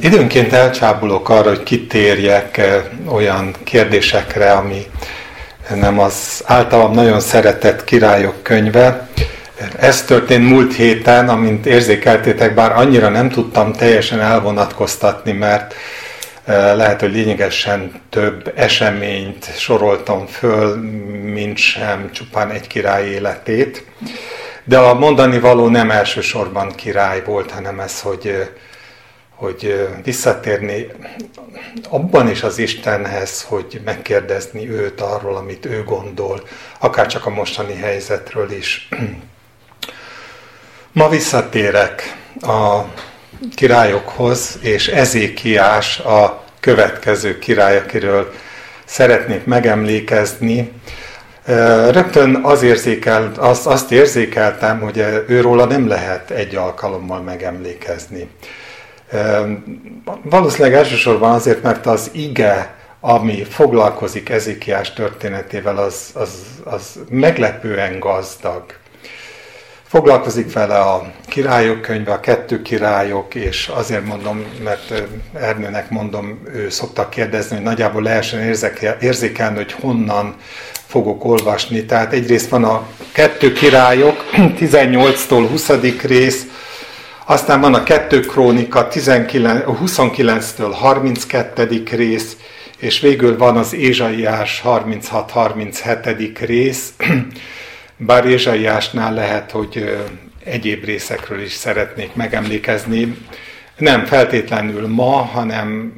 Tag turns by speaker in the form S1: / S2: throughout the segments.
S1: Időnként elcsábulok arra, hogy kitérjek olyan kérdésekre, ami nem az általam nagyon szeretett királyok könyve. Ez történt múlt héten, amint érzékeltétek, bár annyira nem tudtam teljesen elvonatkoztatni, mert lehet, hogy lényegesen több eseményt soroltam föl, mint sem csupán egy király életét. De a mondani való nem elsősorban király volt, hanem ez, hogy hogy visszatérni abban is az Istenhez, hogy megkérdezni őt arról, amit ő gondol, akár csak a mostani helyzetről is. Ma visszatérek a királyokhoz, és Ezékiás a következő király, akiről szeretnék megemlékezni. Rögtön az érzékel, azt, azt érzékeltem, hogy őróla nem lehet egy alkalommal megemlékezni. Valószínűleg elsősorban azért, mert az ige, ami foglalkozik Ezikiás történetével, az, az, az meglepően gazdag. Foglalkozik vele a királyok könyve, a kettő királyok, és azért mondom, mert Ernőnek mondom, ő szokta kérdezni, hogy nagyjából lehessen érzékelni, hogy honnan fogok olvasni. Tehát egyrészt van a kettő királyok, 18-tól 20. rész, aztán van a kettő krónika 19, 29-től 32. rész, és végül van az Ézsaiás 36-37. rész, bár Ézsaiásnál lehet, hogy egyéb részekről is szeretnék megemlékezni. Nem feltétlenül ma, hanem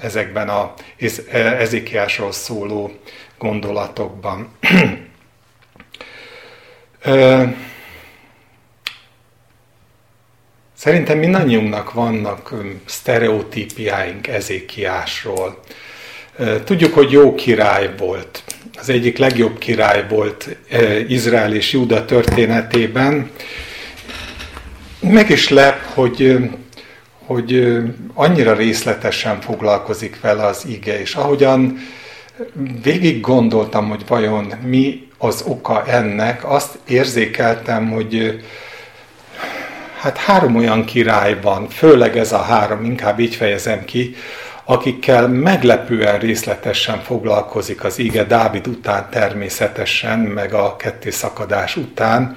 S1: ezekben a Ezekiásról szóló gondolatokban. Szerintem mindannyiunknak vannak sztereotípiáink Ezékiásról. Tudjuk, hogy jó király volt. Az egyik legjobb király volt Izrael és Júda történetében. Meg is lep, hogy, hogy annyira részletesen foglalkozik vele az ige, és ahogyan végig gondoltam, hogy vajon mi az oka ennek, azt érzékeltem, hogy hát három olyan király van, főleg ez a három, inkább így fejezem ki, akikkel meglepően részletesen foglalkozik az ige Dávid után természetesen, meg a ketté szakadás után,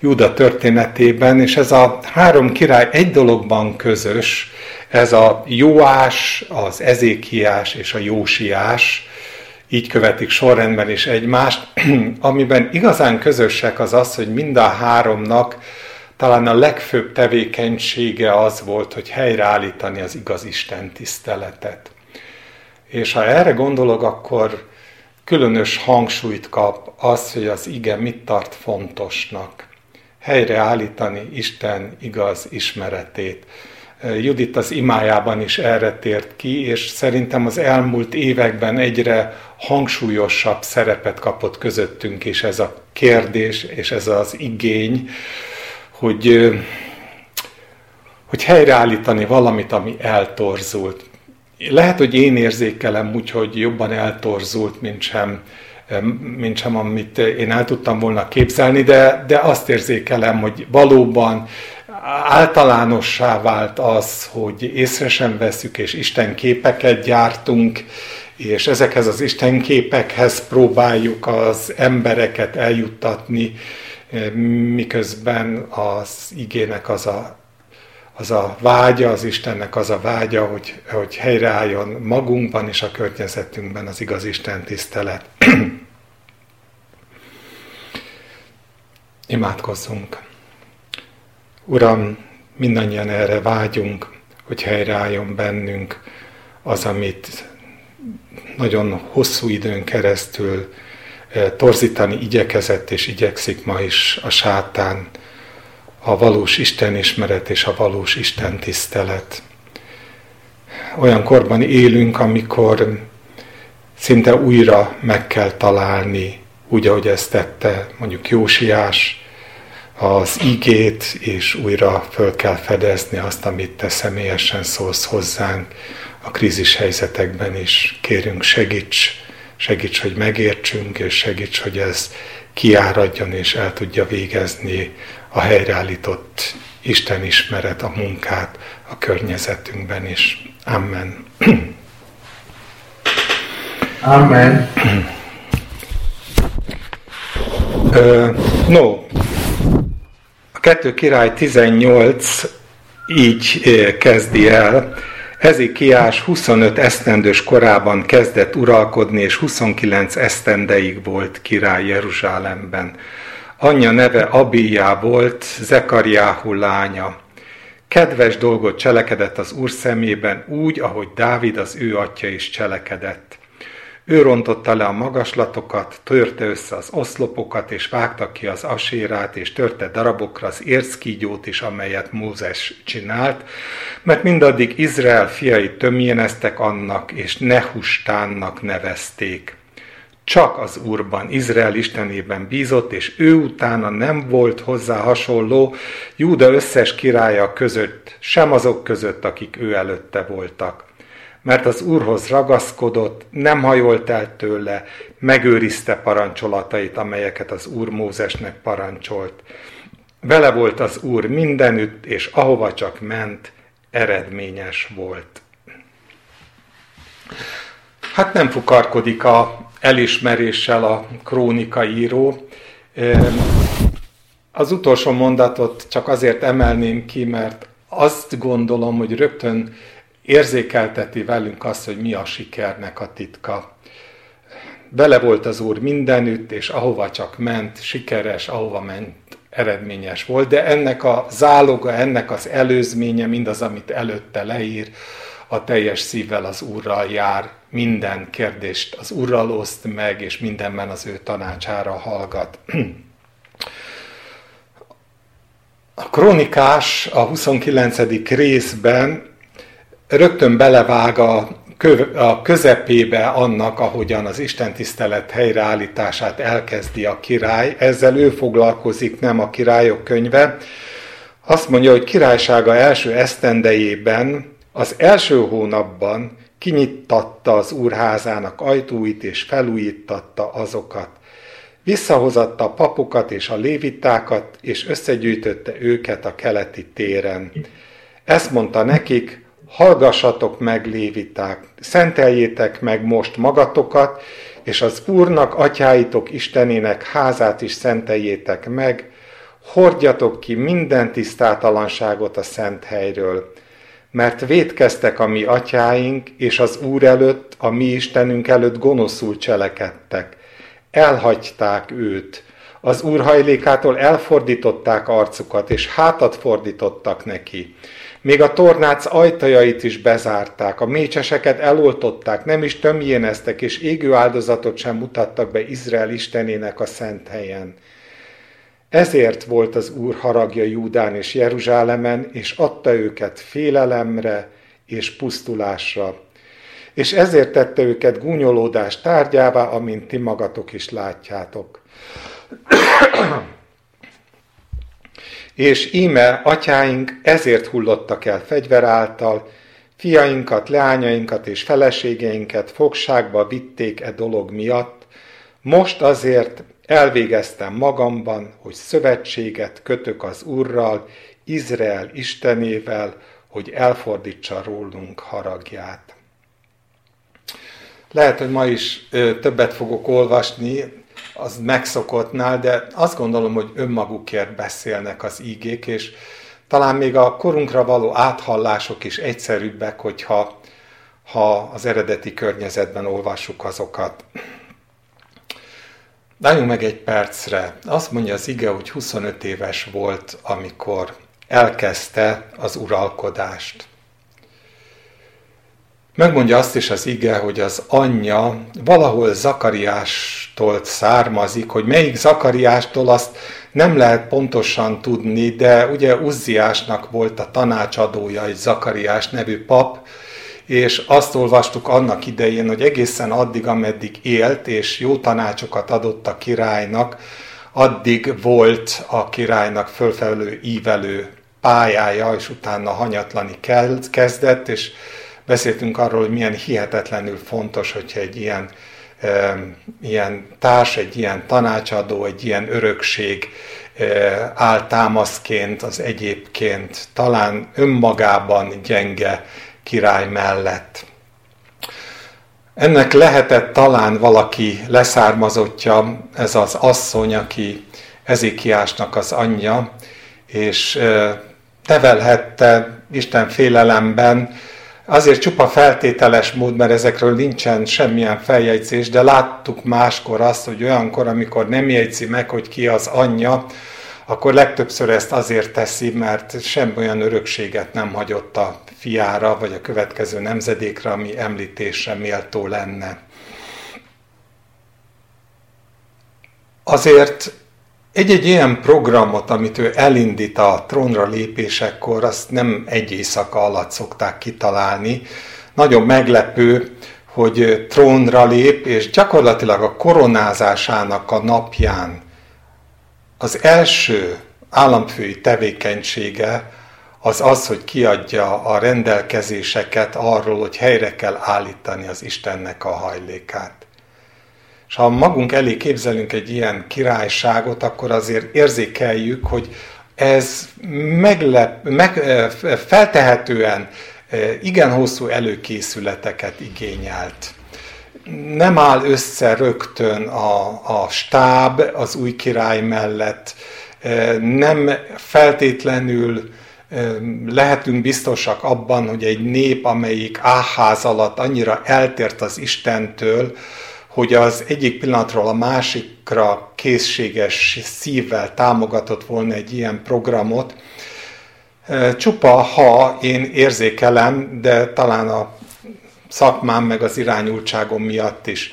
S1: Júda történetében, és ez a három király egy dologban közös, ez a Jóás, az Ezékiás és a Jósiás, így követik sorrendben is egymást, amiben igazán közösek az az, hogy mind a háromnak talán a legfőbb tevékenysége az volt, hogy helyreállítani az igaz Isten tiszteletet. És ha erre gondolok, akkor különös hangsúlyt kap az, hogy az ige mit tart fontosnak. Helyreállítani Isten igaz ismeretét. Judit az imájában is erre tért ki, és szerintem az elmúlt években egyre hangsúlyosabb szerepet kapott közöttünk is ez a kérdés és ez az igény, hogy, hogy helyreállítani valamit, ami eltorzult. Lehet, hogy én érzékelem úgy, hogy jobban eltorzult, mint sem, mint sem amit én el tudtam volna képzelni, de, de azt érzékelem, hogy valóban általánossá vált az, hogy észre sem veszük, és Isten képeket gyártunk, és ezekhez az Isten képekhez próbáljuk az embereket eljuttatni, miközben az igének az a, az a vágya, az Istennek az a vágya, hogy, hogy helyreálljon magunkban és a környezetünkben az igaz Isten tisztelet. Imádkozzunk. Uram, mindannyian erre vágyunk, hogy helyreálljon bennünk az, amit nagyon hosszú időn keresztül torzítani igyekezett és igyekszik ma is a sátán, a valós Isten ismeret és a valós Isten tisztelet. Olyan korban élünk, amikor szinte újra meg kell találni, úgy, ahogy ezt tette mondjuk Jósiás, az igét, és újra föl kell fedezni azt, amit te személyesen szólsz hozzánk a krízis helyzetekben is. Kérünk, segíts Segíts, hogy megértsünk, és segíts, hogy ez kiáradjon és el tudja végezni a helyreállított Isten ismeret a munkát a környezetünkben is. Amen.
S2: Amen.
S1: no, a kettő király 18 így kezdi el. Ezikiás 25 esztendős korában kezdett uralkodni, és 29 esztendeig volt király Jeruzsálemben. Anyja neve Abijá volt, Zekariáhu lánya. Kedves dolgot cselekedett az Úr szemében úgy, ahogy Dávid az ő atya is cselekedett. Ő rontotta le a magaslatokat, törte össze az oszlopokat, és vágta ki az asérát, és törte darabokra az érszkígyót is, amelyet Mózes csinált, mert mindaddig Izrael fiai tömjéneztek annak, és Nehustánnak nevezték. Csak az Úrban, Izrael Istenében bízott, és ő utána nem volt hozzá hasonló Júda összes királya között, sem azok között, akik ő előtte voltak mert az Úrhoz ragaszkodott, nem hajolt el tőle, megőrizte parancsolatait, amelyeket az Úr Mózesnek parancsolt. Vele volt az Úr mindenütt, és ahova csak ment, eredményes volt. Hát nem fukarkodik a elismeréssel a krónika író. Az utolsó mondatot csak azért emelném ki, mert azt gondolom, hogy rögtön érzékelteti velünk azt, hogy mi a sikernek a titka. Bele volt az Úr mindenütt, és ahova csak ment, sikeres, ahova ment, eredményes volt, de ennek a záloga, ennek az előzménye, mindaz, amit előtte leír, a teljes szívvel az Úrral jár, minden kérdést az Úrral oszt meg, és mindenben az ő tanácsára hallgat. A krónikás a 29. részben rögtön belevág a, a közepébe annak, ahogyan az Isten tisztelet helyreállítását elkezdi a király. Ezzel ő foglalkozik, nem a királyok könyve. Azt mondja, hogy királysága első esztendejében, az első hónapban kinyittatta az úrházának ajtóit, és felújítatta azokat. Visszahozatta a papokat és a lévitákat, és összegyűjtötte őket a keleti téren. Ezt mondta nekik, hallgassatok meg, léviták, szenteljétek meg most magatokat, és az Úrnak, atyáitok Istenének házát is szenteljétek meg, hordjatok ki minden tisztátalanságot a szent helyről, mert védkeztek a mi atyáink, és az Úr előtt, a mi Istenünk előtt gonoszul cselekedtek. Elhagyták őt, az Úr hajlékától elfordították arcukat, és hátat fordítottak neki. Még a tornác ajtajait is bezárták, a mécseseket eloltották, nem is tömjéneztek, és égő áldozatot sem mutattak be Izrael istenének a szent helyen. Ezért volt az Úr haragja Júdán és Jeruzsálemen, és adta őket félelemre és pusztulásra. És ezért tette őket gúnyolódás tárgyává, amint ti magatok is látjátok. És íme atyáink ezért hullottak el fegyver által, fiainkat, leányainkat és feleségeinket fogságba vitték e dolog miatt, most azért elvégeztem magamban, hogy szövetséget kötök az Urral, Izrael Istenével, hogy elfordítsa rólunk haragját. Lehet, hogy ma is többet fogok olvasni az megszokottnál, de azt gondolom, hogy önmagukért beszélnek az ígék, és talán még a korunkra való áthallások is egyszerűbbek, hogyha ha az eredeti környezetben olvassuk azokat. Álljunk meg egy percre. Azt mondja az ige, hogy 25 éves volt, amikor elkezdte az uralkodást. Megmondja azt is az ige, hogy az anyja valahol Zakariástól származik, hogy melyik Zakariástól azt nem lehet pontosan tudni, de ugye Uzziásnak volt a tanácsadója egy Zakariás nevű pap, és azt olvastuk annak idején, hogy egészen addig, ameddig élt, és jó tanácsokat adott a királynak, addig volt a királynak fölfelelő ívelő pályája, és utána hanyatlani kezdett, és Beszéltünk arról, hogy milyen hihetetlenül fontos, hogyha egy ilyen ilyen társ, egy ilyen tanácsadó, egy ilyen örökség áll támaszként az egyébként talán önmagában gyenge király mellett. Ennek lehetett talán valaki leszármazottja, ez az asszony, aki Ezékiásnak az anyja, és nevelhette Isten félelemben, azért csupa feltételes mód, mert ezekről nincsen semmilyen feljegyzés, de láttuk máskor azt, hogy olyankor, amikor nem jegyzi meg, hogy ki az anyja, akkor legtöbbször ezt azért teszi, mert sem olyan örökséget nem hagyott a fiára, vagy a következő nemzedékre, ami említésre méltó lenne. Azért egy-egy ilyen programot, amit ő elindít a trónra lépésekor, azt nem egy éjszaka alatt szokták kitalálni. Nagyon meglepő, hogy trónra lép, és gyakorlatilag a koronázásának a napján az első államfői tevékenysége az az, hogy kiadja a rendelkezéseket arról, hogy helyre kell állítani az Istennek a hajlékát. És ha magunk elé képzelünk egy ilyen királyságot, akkor azért érzékeljük, hogy ez meglep, meg, feltehetően igen hosszú előkészületeket igényelt. Nem áll össze rögtön a, a stáb az új király mellett, nem feltétlenül lehetünk biztosak abban, hogy egy nép, amelyik áház alatt annyira eltért az Istentől, hogy az egyik pillanatról a másikra készséges szívvel támogatott volna egy ilyen programot. Csupa, ha én érzékelem, de talán a szakmám meg az irányultságom miatt is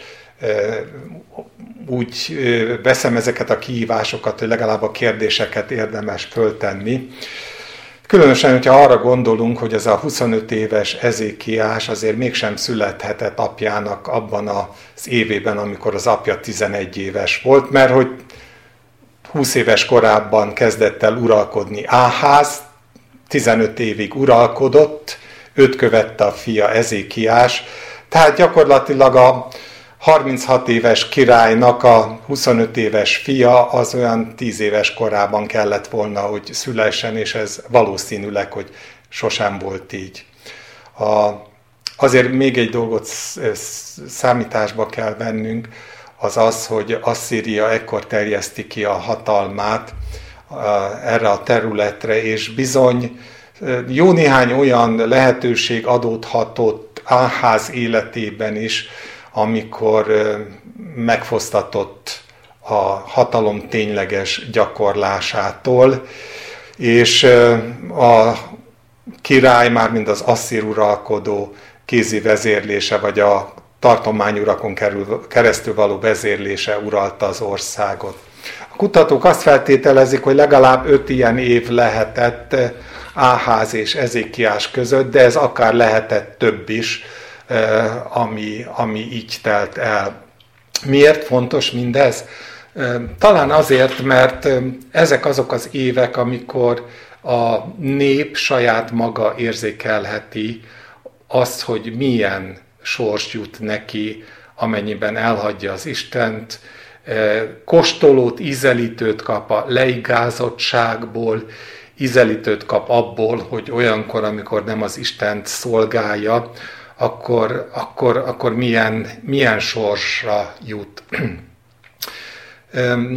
S1: úgy veszem ezeket a kihívásokat, hogy legalább a kérdéseket érdemes föltenni. Különösen, hogyha arra gondolunk, hogy ez a 25 éves Ezékiás azért mégsem születhetett apjának abban az évében, amikor az apja 11 éves volt, mert hogy 20 éves korában kezdett el uralkodni Áház, 15 évig uralkodott, őt követte a fia Ezékiás, tehát gyakorlatilag a 36 éves királynak a 25 éves fia az olyan 10 éves korában kellett volna, hogy szülessen, és ez valószínűleg, hogy sosem volt így. A, azért még egy dolgot számításba kell vennünk, az az, hogy Asszíria ekkor terjeszti ki a hatalmát erre a területre, és bizony jó néhány olyan lehetőség adódhatott Áház életében is, amikor megfosztatott a hatalom tényleges gyakorlásától, és a király, már mind az asszír uralkodó kézi vezérlése, vagy a tartományurakon keresztül való vezérlése uralta az országot. A kutatók azt feltételezik, hogy legalább öt ilyen év lehetett Áház és Ezékiás között, de ez akár lehetett több is, ami, ami így telt el. Miért fontos mindez? Talán azért, mert ezek azok az évek, amikor a nép saját maga érzékelheti azt, hogy milyen sors jut neki, amennyiben elhagyja az Istent, kostolót, ízelítőt kap a leigázottságból, ízelítőt kap abból, hogy olyankor, amikor nem az Istent szolgálja, akkor, akkor, akkor milyen, milyen sorsra jut.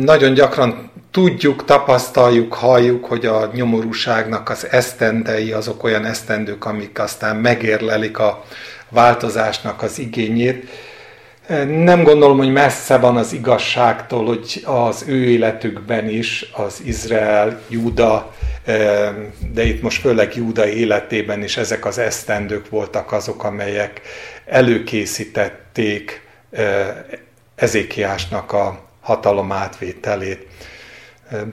S1: Nagyon gyakran tudjuk, tapasztaljuk, halljuk, hogy a nyomorúságnak az esztendei azok olyan esztendők, amik aztán megérlelik a változásnak az igényét. Nem gondolom, hogy messze van az igazságtól, hogy az ő életükben is az Izrael, Júda de itt most főleg Júda életében is ezek az esztendők voltak azok, amelyek előkészítették Ezékiásnak a hatalom átvételét.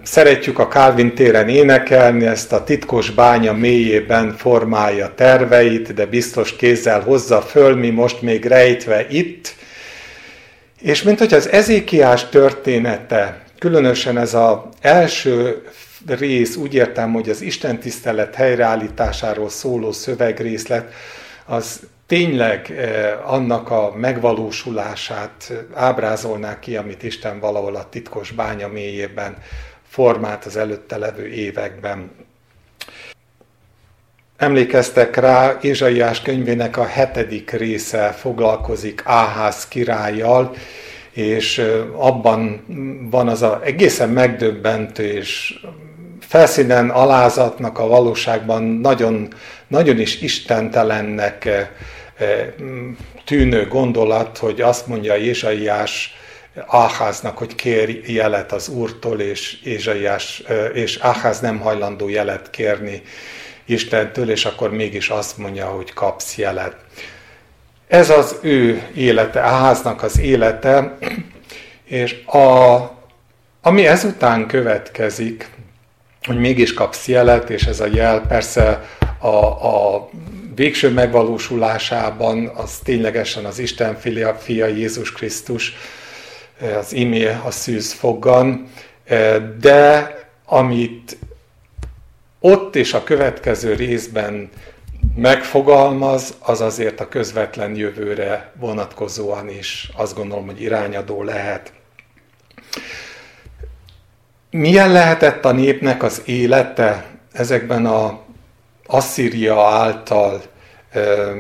S1: Szeretjük a Calvin téren énekelni, ezt a titkos bánya mélyében formálja terveit, de biztos kézzel hozza föl, mi most még rejtve itt. És mint hogy az Ezékiás története, különösen ez az első rész, úgy értem, hogy az Isten tisztelet helyreállításáról szóló szövegrészlet, az tényleg annak a megvalósulását ábrázolná ki, amit Isten valahol a titkos bánya mélyében formált az előtte levő években. Emlékeztek rá, Ézsaiás könyvének a hetedik része foglalkozik Áház királlyal, és abban van az a egészen megdöbbentő és felszínen alázatnak a valóságban nagyon, nagyon is istentelennek tűnő gondolat, hogy azt mondja Ézsaiás Áháznak, hogy kér jelet az Úrtól, és, Ézsaiás, és Áház nem hajlandó jelet kérni Istentől, és akkor mégis azt mondja, hogy kapsz jelet. Ez az ő élete, Áháznak az élete, és a, ami ezután következik, hogy mégis kapsz jelet, és ez a jel persze a, a végső megvalósulásában az ténylegesen az Isten fia, fia Jézus Krisztus, az imé a szűz foggan, de amit ott és a következő részben megfogalmaz, az azért a közvetlen jövőre vonatkozóan is azt gondolom, hogy irányadó lehet. Milyen lehetett a népnek az élete ezekben a Asszíria által ö,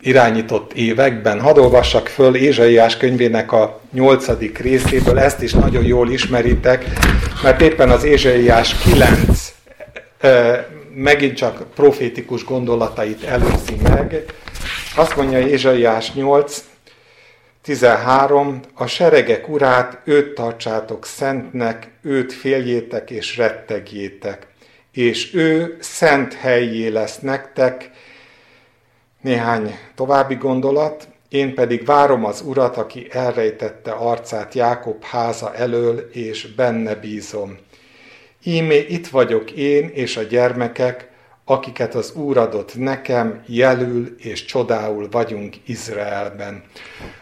S1: irányított években? Hadd olvassak föl Ézsaiás könyvének a nyolcadik részéből, ezt is nagyon jól ismeritek, mert éppen az Ézsaiás 9 ö, megint csak profétikus gondolatait előzi meg. Azt mondja Ézsaiás 8, 13. A seregek urát, őt tartsátok szentnek, őt féljétek és rettegjétek, és ő szent helyé lesz nektek. Néhány további gondolat. Én pedig várom az urat, aki elrejtette arcát Jákob háza elől, és benne bízom. Ímé itt vagyok én és a gyermekek, akiket az Úr adott nekem, jelül és csodául vagyunk Izraelben.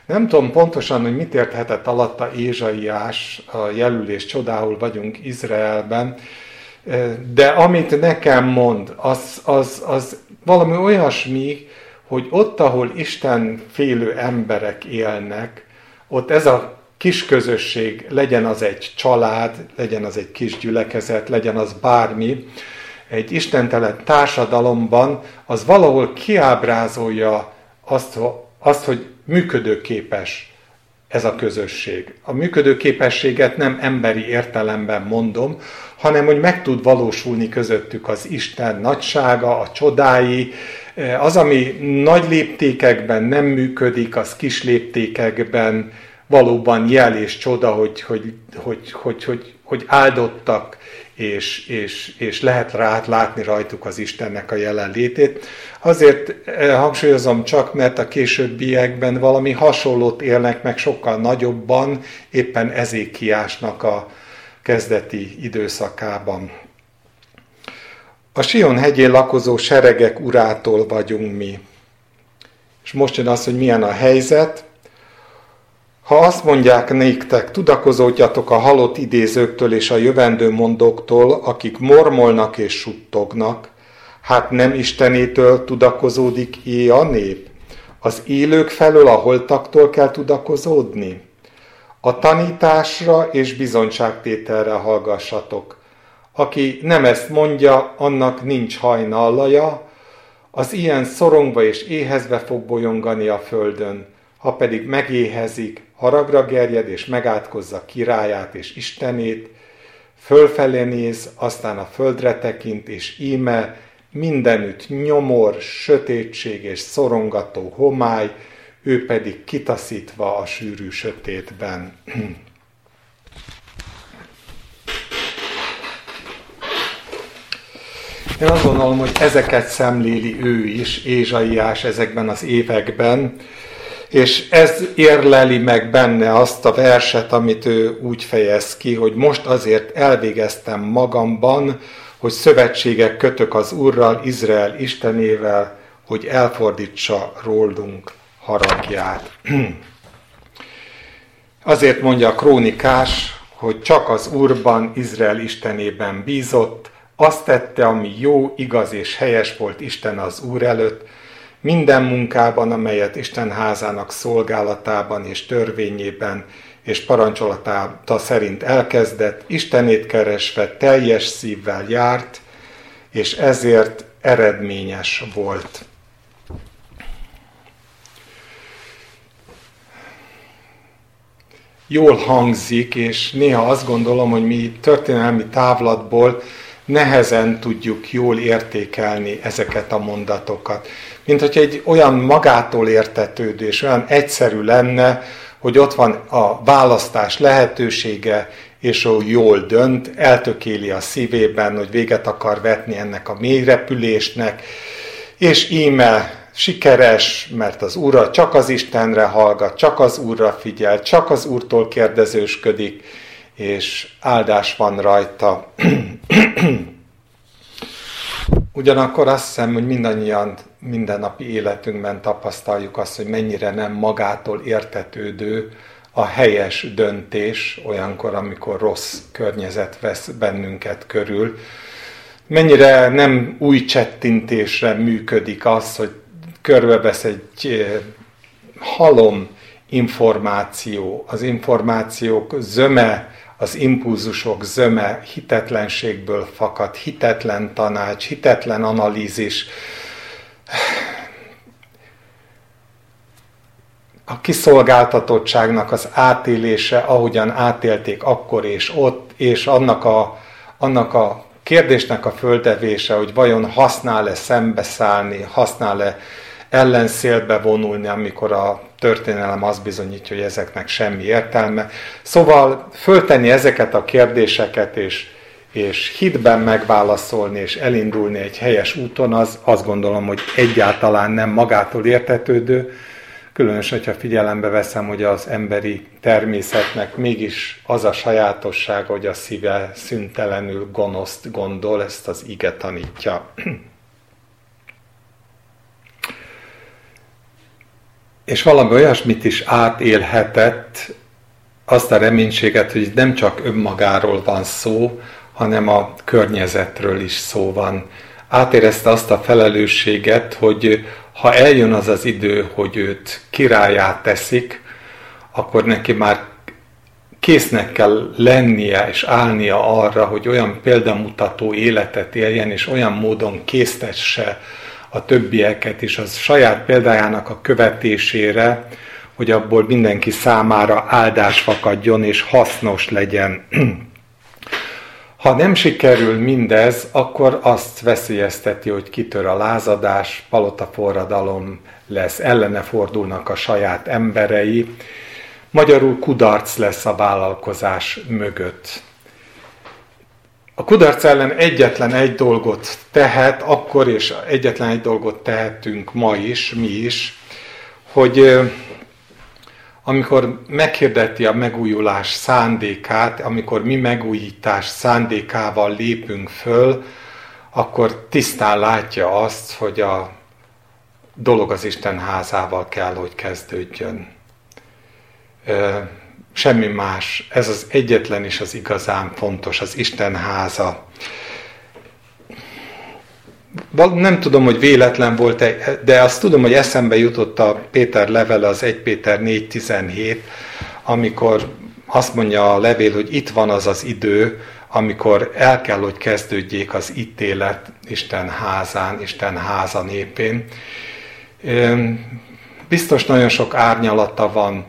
S1: Nem tudom pontosan, hogy mit érthetett alatta Ézsaiás, a jelül és csodául vagyunk Izraelben, de amit nekem mond, az, az, az valami olyasmi, hogy ott, ahol Isten félő emberek élnek, ott ez a kis közösség, legyen az egy család, legyen az egy kis gyülekezet, legyen az bármi, egy istentelen társadalomban, az valahol kiábrázolja azt, azt, hogy működőképes ez a közösség. A működőképességet nem emberi értelemben mondom, hanem hogy meg tud valósulni közöttük az Isten nagysága, a csodái, az, ami nagy léptékekben nem működik, az kis léptékekben valóban jel és csoda, hogy, hogy, hogy, hogy, hogy, hogy áldottak, és, és, és lehet rá látni rajtuk az Istennek a jelenlétét. Azért eh, hangsúlyozom csak, mert a későbbiekben valami hasonlót élnek meg sokkal nagyobban, éppen ezékiásnak a kezdeti időszakában. A Sion hegyén lakozó seregek urától vagyunk mi. És most jön az, hogy milyen a helyzet. Ha azt mondják néktek, tudakozódjatok a halott idézőktől és a jövendő mondóktól, akik mormolnak és suttognak, hát nem Istenétől tudakozódik é a nép? Az élők felől a holtaktól kell tudakozódni? A tanításra és bizonyságtételre hallgassatok. Aki nem ezt mondja, annak nincs hajnallaja, az ilyen szorongva és éhezve fog bolyongani a földön. Ha pedig megéhezik, haragra gerjed és megátkozza királyát és Istenét, fölfelé néz, aztán a földre tekint, és íme mindenütt nyomor, sötétség és szorongató homály, ő pedig kitaszítva a sűrű sötétben. Én azt gondolom, hogy ezeket szemléli ő is, Ézsaiás ezekben az években, és ez érleli meg benne azt a verset, amit ő úgy fejez ki, hogy most azért elvégeztem magamban, hogy szövetségek kötök az Úrral, Izrael Istenével, hogy elfordítsa rólunk haragját. Azért mondja a krónikás, hogy csak az Úrban, Izrael Istenében bízott, azt tette, ami jó, igaz és helyes volt Isten az Úr előtt, minden munkában, amelyet Isten házának szolgálatában és törvényében és parancsolata szerint elkezdett, Istenét keresve teljes szívvel járt, és ezért eredményes volt. Jól hangzik, és néha azt gondolom, hogy mi történelmi távlatból nehezen tudjuk jól értékelni ezeket a mondatokat. Mint hogy egy olyan magától értetődő és olyan egyszerű lenne, hogy ott van a választás lehetősége, és ő jól dönt, eltökéli a szívében, hogy véget akar vetni ennek a mélyrepülésnek, és íme sikeres, mert az Úrra csak az Istenre hallgat, csak az Úrra figyel, csak az Úrtól kérdezősködik, és áldás van rajta. Ugyanakkor azt hiszem, hogy mindannyian mindennapi életünkben tapasztaljuk azt, hogy mennyire nem magától értetődő a helyes döntés olyankor, amikor rossz környezet vesz bennünket körül. Mennyire nem új csettintésre működik az, hogy körbevesz egy halom információ, az információk zöme az impulzusok zöme hitetlenségből fakad, hitetlen tanács, hitetlen analízis. A kiszolgáltatottságnak az átélése, ahogyan átélték akkor és ott, és annak a, annak a kérdésnek a földevése, hogy vajon használ-e szembeszállni, használ-e ellenszélbe vonulni, amikor a történelem azt bizonyítja, hogy ezeknek semmi értelme. Szóval föltenni ezeket a kérdéseket, és, és hitben megválaszolni, és elindulni egy helyes úton, az azt gondolom, hogy egyáltalán nem magától értetődő, különösen, hogyha figyelembe veszem, hogy az emberi természetnek mégis az a sajátosság, hogy a szíve szüntelenül gonoszt gondol, ezt az ige tanítja. És valami olyasmit is átélhetett, azt a reménységet, hogy nem csak önmagáról van szó, hanem a környezetről is szó van. Átérezte azt a felelősséget, hogy ha eljön az az idő, hogy őt királyát teszik, akkor neki már késznek kell lennie és állnia arra, hogy olyan példamutató életet éljen, és olyan módon késztesse a többieket is. Az saját példájának a követésére, hogy abból mindenki számára áldás fakadjon és hasznos legyen. Ha nem sikerül mindez, akkor azt veszélyezteti, hogy kitör a lázadás, palotaforradalom lesz, ellene fordulnak a saját emberei, magyarul kudarc lesz a vállalkozás mögött a kudarc ellen egyetlen egy dolgot tehet, akkor és egyetlen egy dolgot tehetünk ma is, mi is, hogy amikor meghirdeti a megújulás szándékát, amikor mi megújítás szándékával lépünk föl, akkor tisztán látja azt, hogy a dolog az Isten házával kell, hogy kezdődjön semmi más. Ez az egyetlen és az igazán fontos, az Isten háza. Nem tudom, hogy véletlen volt-e, de azt tudom, hogy eszembe jutott a Péter levele, az 1 Péter 4.17, amikor azt mondja a levél, hogy itt van az az idő, amikor el kell, hogy kezdődjék az ítélet Isten házán, Isten háza népén. Biztos nagyon sok árnyalata van,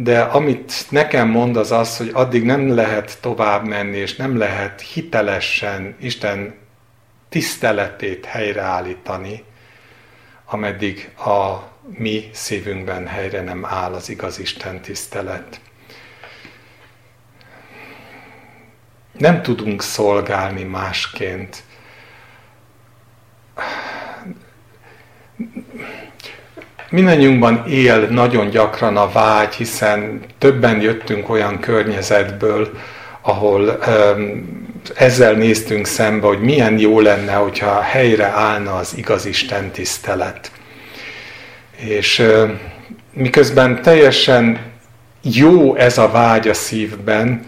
S1: de amit nekem mond az az, hogy addig nem lehet tovább menni, és nem lehet hitelesen Isten tiszteletét helyreállítani, ameddig a mi szívünkben helyre nem áll az igaz Isten tisztelet. Nem tudunk szolgálni másként Mindannyiunkban él nagyon gyakran a vágy, hiszen többen jöttünk olyan környezetből, ahol ezzel néztünk szembe, hogy milyen jó lenne, hogyha helyre állna az igaz Isten tisztelet. És miközben teljesen jó ez a vágy a szívben,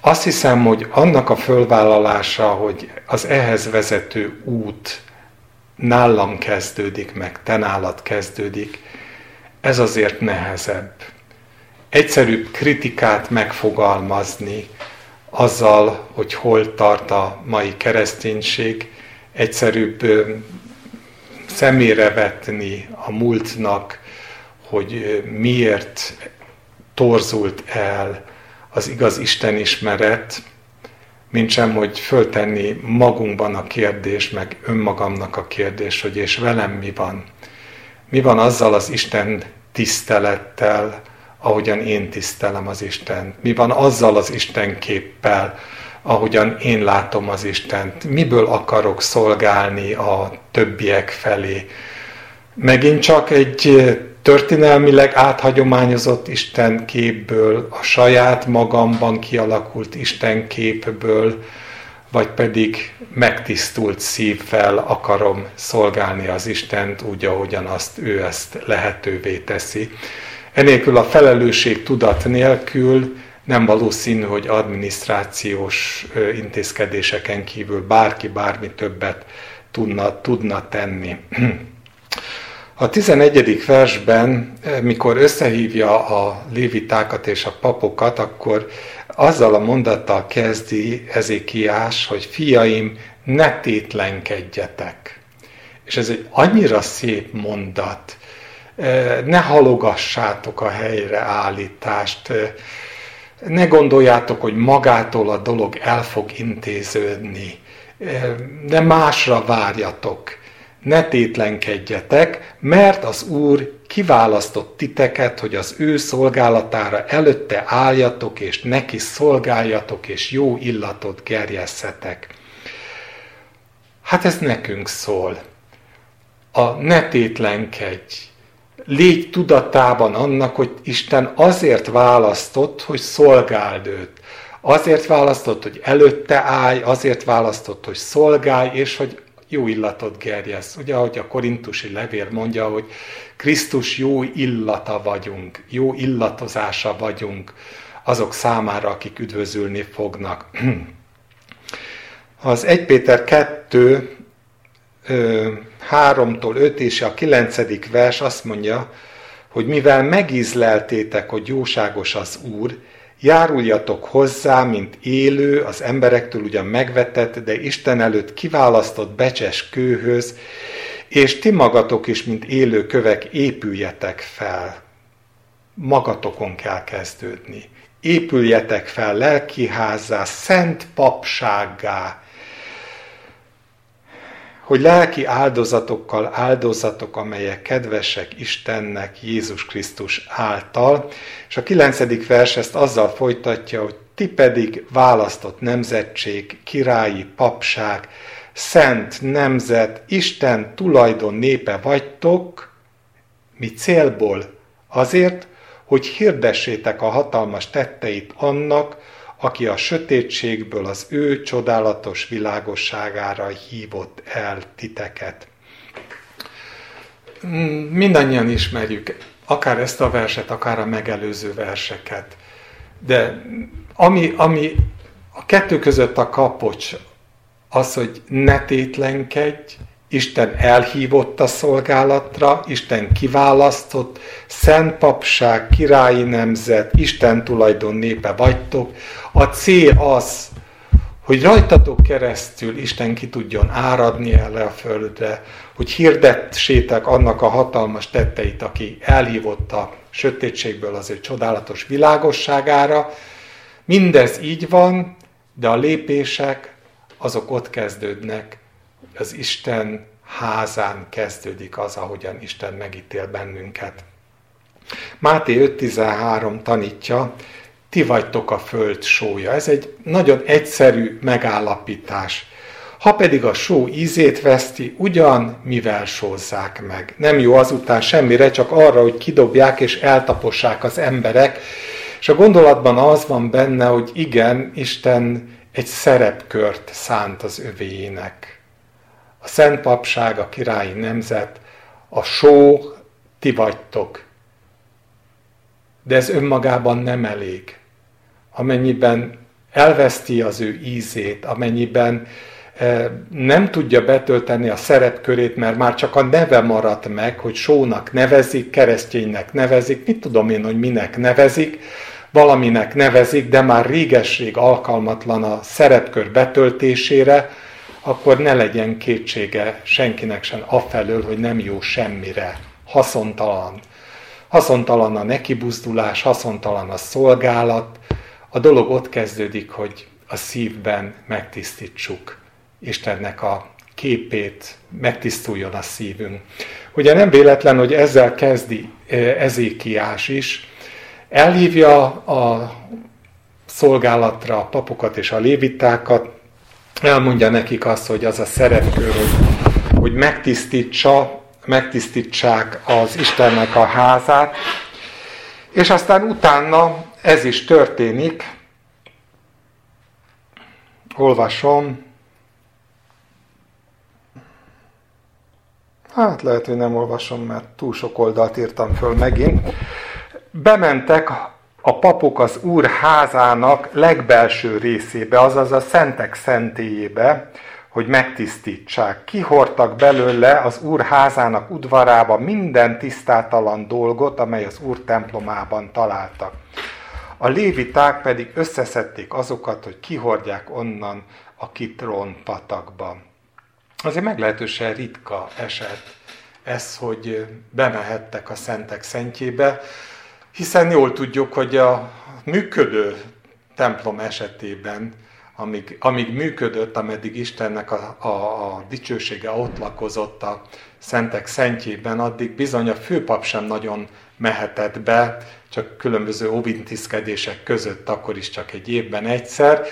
S1: azt hiszem, hogy annak a fölvállalása, hogy az ehhez vezető út nálam kezdődik, meg te nálad kezdődik, ez azért nehezebb. Egyszerűbb kritikát megfogalmazni azzal, hogy hol tart a mai kereszténység, egyszerűbb szemére vetni a múltnak, hogy miért torzult el az igaz Isten ismeret, mint sem, hogy föltenni magunkban a kérdés, meg önmagamnak a kérdés, hogy és velem mi van. Mi van azzal az Isten tisztelettel, ahogyan én tisztelem az Istent? Mi van azzal az Isten képpel, ahogyan én látom az Istent? Miből akarok szolgálni a többiek felé? Megint csak egy történelmileg áthagyományozott Isten képből, a saját magamban kialakult Isten képből, vagy pedig megtisztult szívvel akarom szolgálni az Istent úgy, ahogyan azt ő ezt lehetővé teszi. Enélkül a felelősség tudat nélkül nem valószínű, hogy adminisztrációs intézkedéseken kívül bárki bármi többet tudna, tudna tenni. A 11. versben, mikor összehívja a lévitákat és a papokat, akkor azzal a mondattal kezdi Ezékiás, hogy fiaim, ne tétlenkedjetek. És ez egy annyira szép mondat. Ne halogassátok a helyre állítást, ne gondoljátok, hogy magától a dolog el fog intéződni, de másra várjatok ne tétlenkedjetek, mert az Úr kiválasztott titeket, hogy az ő szolgálatára előtte álljatok, és neki szolgáljatok, és jó illatot gerjesszetek. Hát ez nekünk szól. A ne tétlenkedj. Légy tudatában annak, hogy Isten azért választott, hogy szolgáld őt. Azért választott, hogy előtte állj, azért választott, hogy szolgálj, és hogy jó illatot gerjesz. Ugye, ahogy a korintusi levél mondja, hogy Krisztus jó illata vagyunk, jó illatozása vagyunk azok számára, akik üdvözülni fognak. Az 1 Péter 2, 3-tól 5 és a 9. vers azt mondja, hogy mivel megízleltétek, hogy jóságos az Úr, Járuljatok hozzá, mint élő, az emberektől ugyan megvetett, de Isten előtt kiválasztott becses kőhöz, és ti magatok is, mint élő kövek, épüljetek fel. Magatokon kell kezdődni. Épüljetek fel lelkiházzá, szent papsággá, hogy lelki áldozatokkal áldozatok, amelyek kedvesek Istennek Jézus Krisztus által. És a kilencedik vers ezt azzal folytatja, hogy ti pedig választott nemzetség, királyi papság, szent nemzet, Isten tulajdon népe vagytok, mi célból? Azért, hogy hirdessétek a hatalmas tetteit annak, aki a sötétségből az ő csodálatos világosságára hívott el titeket. Mindannyian ismerjük akár ezt a verset, akár a megelőző verseket. De ami, ami a kettő között a kapocs, az, hogy ne tétlenkedj, Isten elhívott a szolgálatra, Isten kiválasztott, szent papság, királyi nemzet, Isten tulajdon népe vagytok. A cél az, hogy rajtatok keresztül Isten ki tudjon áradni erre a földre, hogy hirdetsétek annak a hatalmas tetteit, aki elhívott a sötétségből az ő csodálatos világosságára. Mindez így van, de a lépések azok ott kezdődnek, az Isten házán kezdődik az, ahogyan Isten megítél bennünket. Máté 5.13 tanítja, ti vagytok a föld sója. Ez egy nagyon egyszerű megállapítás. Ha pedig a só ízét veszti, ugyan mivel sózzák meg. Nem jó azután semmire, csak arra, hogy kidobják és eltapossák az emberek. És a gondolatban az van benne, hogy igen, Isten egy szerepkört szánt az övéjének a szent papság, a királyi nemzet, a só, ti vagytok. De ez önmagában nem elég. Amennyiben elveszti az ő ízét, amennyiben nem tudja betölteni a szerepkörét, mert már csak a neve maradt meg, hogy sónak nevezik, kereszténynek nevezik, mit tudom én, hogy minek nevezik, valaminek nevezik, de már régesség alkalmatlan a szerepkör betöltésére, akkor ne legyen kétsége senkinek sem afelől, hogy nem jó semmire, haszontalan. Haszontalan a nekibuzdulás, haszontalan a szolgálat. A dolog ott kezdődik, hogy a szívben megtisztítsuk Istennek a képét, megtisztuljon a szívünk. Ugye nem véletlen, hogy ezzel kezdi eh, Ezékiás is, elhívja a szolgálatra a papokat és a lévitákat, elmondja nekik azt, hogy az a szerepkör, hogy, hogy megtisztítsa, megtisztítsák az Istennek a házát, és aztán utána ez is történik. Olvasom. Hát lehet, hogy nem olvasom, mert túl sok oldalt írtam föl megint. Bementek a papok az Úr házának legbelső részébe, azaz a szentek szentélyébe, hogy megtisztítsák. Kihortak belőle az Úr házának udvarába minden tisztátalan dolgot, amely az Úr templomában találtak. A léviták pedig összeszedték azokat, hogy kihordják onnan a Kitron patakba. Azért meglehetősen ritka eset ez, hogy bemehettek a szentek szentjébe, hiszen jól tudjuk, hogy a működő templom esetében, amíg, amíg működött, ameddig Istennek a, a, a dicsősége ott lakozott a szentek szentjében, addig bizony a főpap sem nagyon mehetett be, csak különböző óvintiszkedések között, akkor is csak egy évben egyszer.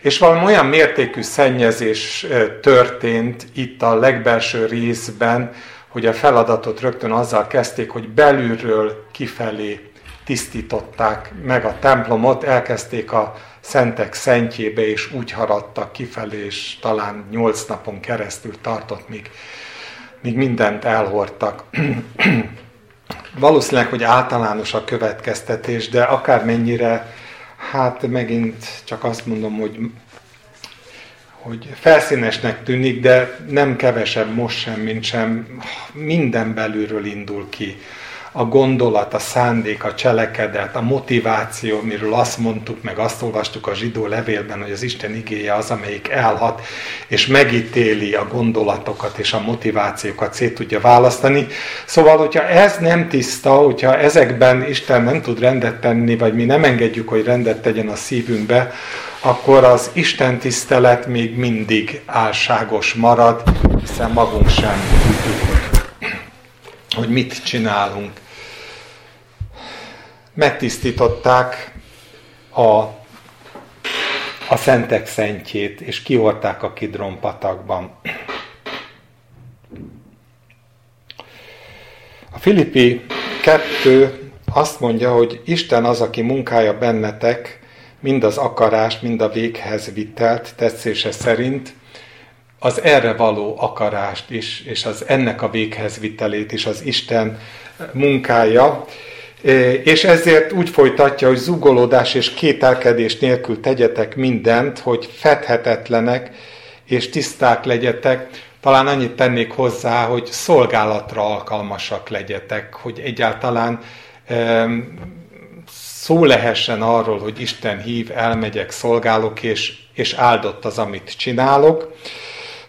S1: És valami olyan mértékű szennyezés történt itt a legbelső részben, hogy a feladatot rögtön azzal kezdték, hogy belülről kifelé tisztították meg a templomot, elkezdték a szentek szentjébe, és úgy haradtak kifelé, és talán nyolc napon keresztül tartott, míg, míg mindent elhordtak. Valószínűleg, hogy általános a következtetés, de akármennyire, hát megint csak azt mondom, hogy hogy felszínesnek tűnik, de nem kevesebb most sem, mint sem minden belülről indul ki a gondolat, a szándék, a cselekedet, a motiváció, miről azt mondtuk, meg azt olvastuk a zsidó levélben, hogy az Isten igéje az, amelyik elhat, és megítéli a gondolatokat és a motivációkat, szét tudja választani. Szóval, hogyha ez nem tiszta, hogyha ezekben Isten nem tud rendet tenni, vagy mi nem engedjük, hogy rendet tegyen a szívünkbe, akkor az Isten tisztelet még mindig álságos marad, hiszen magunk sem tudjuk, hogy mit csinálunk megtisztították a, a szentek szentjét, és kiorták a Kidron patakban. A Filippi 2 azt mondja, hogy Isten az, aki munkája bennetek, mind az akarást, mind a véghez vitelt tetszése szerint, az erre való akarást is, és az ennek a véghez vitelét is az Isten munkája, és ezért úgy folytatja, hogy zugolódás és kételkedés nélkül tegyetek mindent, hogy fedhetetlenek és tiszták legyetek. Talán annyit tennék hozzá, hogy szolgálatra alkalmasak legyetek, hogy egyáltalán szó lehessen arról, hogy Isten hív, elmegyek, szolgálok, és, és áldott az, amit csinálok.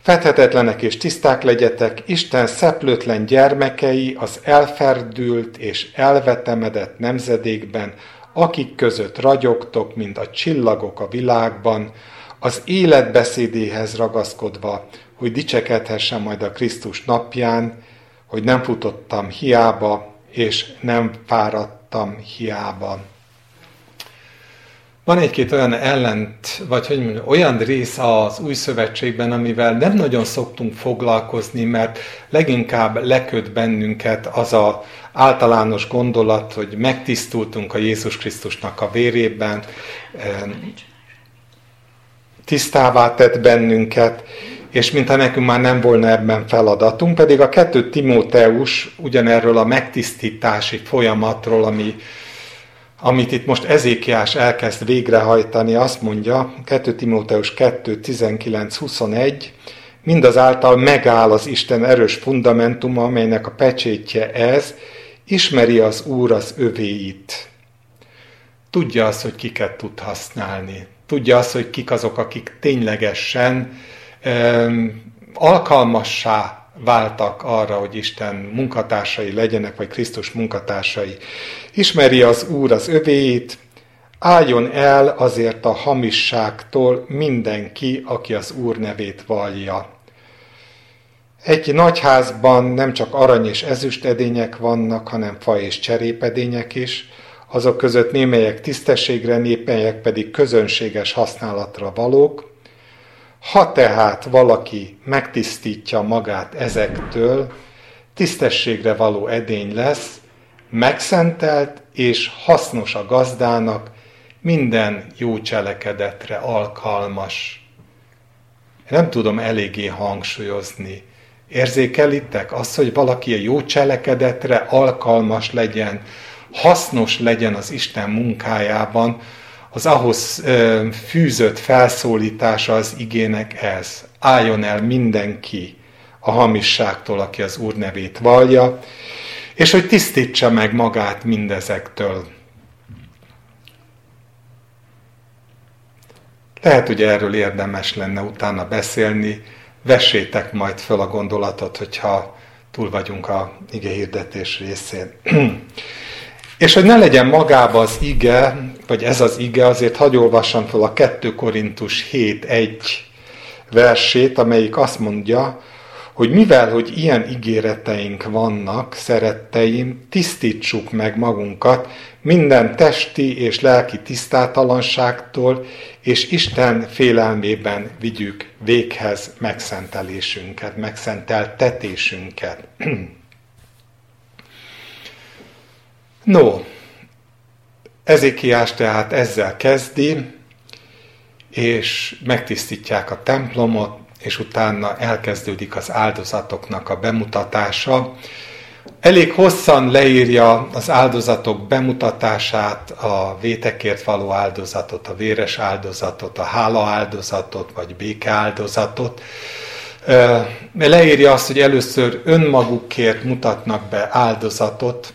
S1: Fedhetetlenek és tiszták legyetek, Isten szeplőtlen gyermekei az elferdült és elvetemedett nemzedékben, akik között ragyogtok, mint a csillagok a világban, az életbeszédéhez ragaszkodva, hogy dicsekedhessen majd a Krisztus napján, hogy nem futottam hiába, és nem fáradtam hiába. Van egy-két olyan ellent, vagy hogy mondjam, olyan rész az új szövetségben, amivel nem nagyon szoktunk foglalkozni, mert leginkább leköt bennünket az a általános gondolat, hogy megtisztultunk a Jézus Krisztusnak a vérében, tisztává tett bennünket, és mintha nekünk már nem volna ebben feladatunk, pedig a kettő Timóteus ugyanerről a megtisztítási folyamatról, ami amit itt most Ezékiás elkezd végrehajtani, azt mondja, 2 Timóteus 2, 19, 21, mindazáltal megáll az Isten erős fundamentuma, amelynek a pecsétje ez, ismeri az Úr az övéit. Tudja azt, hogy kiket tud használni. Tudja azt, hogy kik azok, akik ténylegesen um, alkalmassá váltak arra, hogy Isten munkatársai legyenek, vagy Krisztus munkatársai. Ismeri az Úr az övéit, álljon el azért a hamisságtól mindenki, aki az Úr nevét vallja. Egy nagyházban nem csak arany és ezüst edények vannak, hanem fa és cserépedények is, azok között némelyek tisztességre, népelyek pedig közönséges használatra valók, ha tehát valaki megtisztítja magát ezektől, tisztességre való edény lesz, megszentelt és hasznos a gazdának, minden jó cselekedetre alkalmas. Nem tudom eléggé hangsúlyozni. Érzékelitek azt, hogy valaki a jó cselekedetre alkalmas legyen, hasznos legyen az Isten munkájában, az ahhoz fűzött felszólítása az igének ez. Álljon el mindenki a hamisságtól, aki az Úr nevét vallja, és hogy tisztítsa meg magát mindezektől. Lehet, hogy erről érdemes lenne utána beszélni, vessétek majd föl a gondolatot, hogyha túl vagyunk a ige hirdetés részén. És hogy ne legyen magába az ige, vagy ez az ige, azért hagy olvassam fel a 2 Korintus 7.1 versét, amelyik azt mondja, hogy mivel, hogy ilyen ígéreteink vannak, szeretteim, tisztítsuk meg magunkat minden testi és lelki tisztátalanságtól, és Isten félelmében vigyük véghez megszentelésünket, megszenteltetésünket. No, Ezékiás tehát ezzel kezdi, és megtisztítják a templomot, és utána elkezdődik az áldozatoknak a bemutatása. Elég hosszan leírja az áldozatok bemutatását, a vétekért való áldozatot, a véres áldozatot, a hála áldozatot, vagy béke áldozatot. Leírja azt, hogy először önmagukért mutatnak be áldozatot,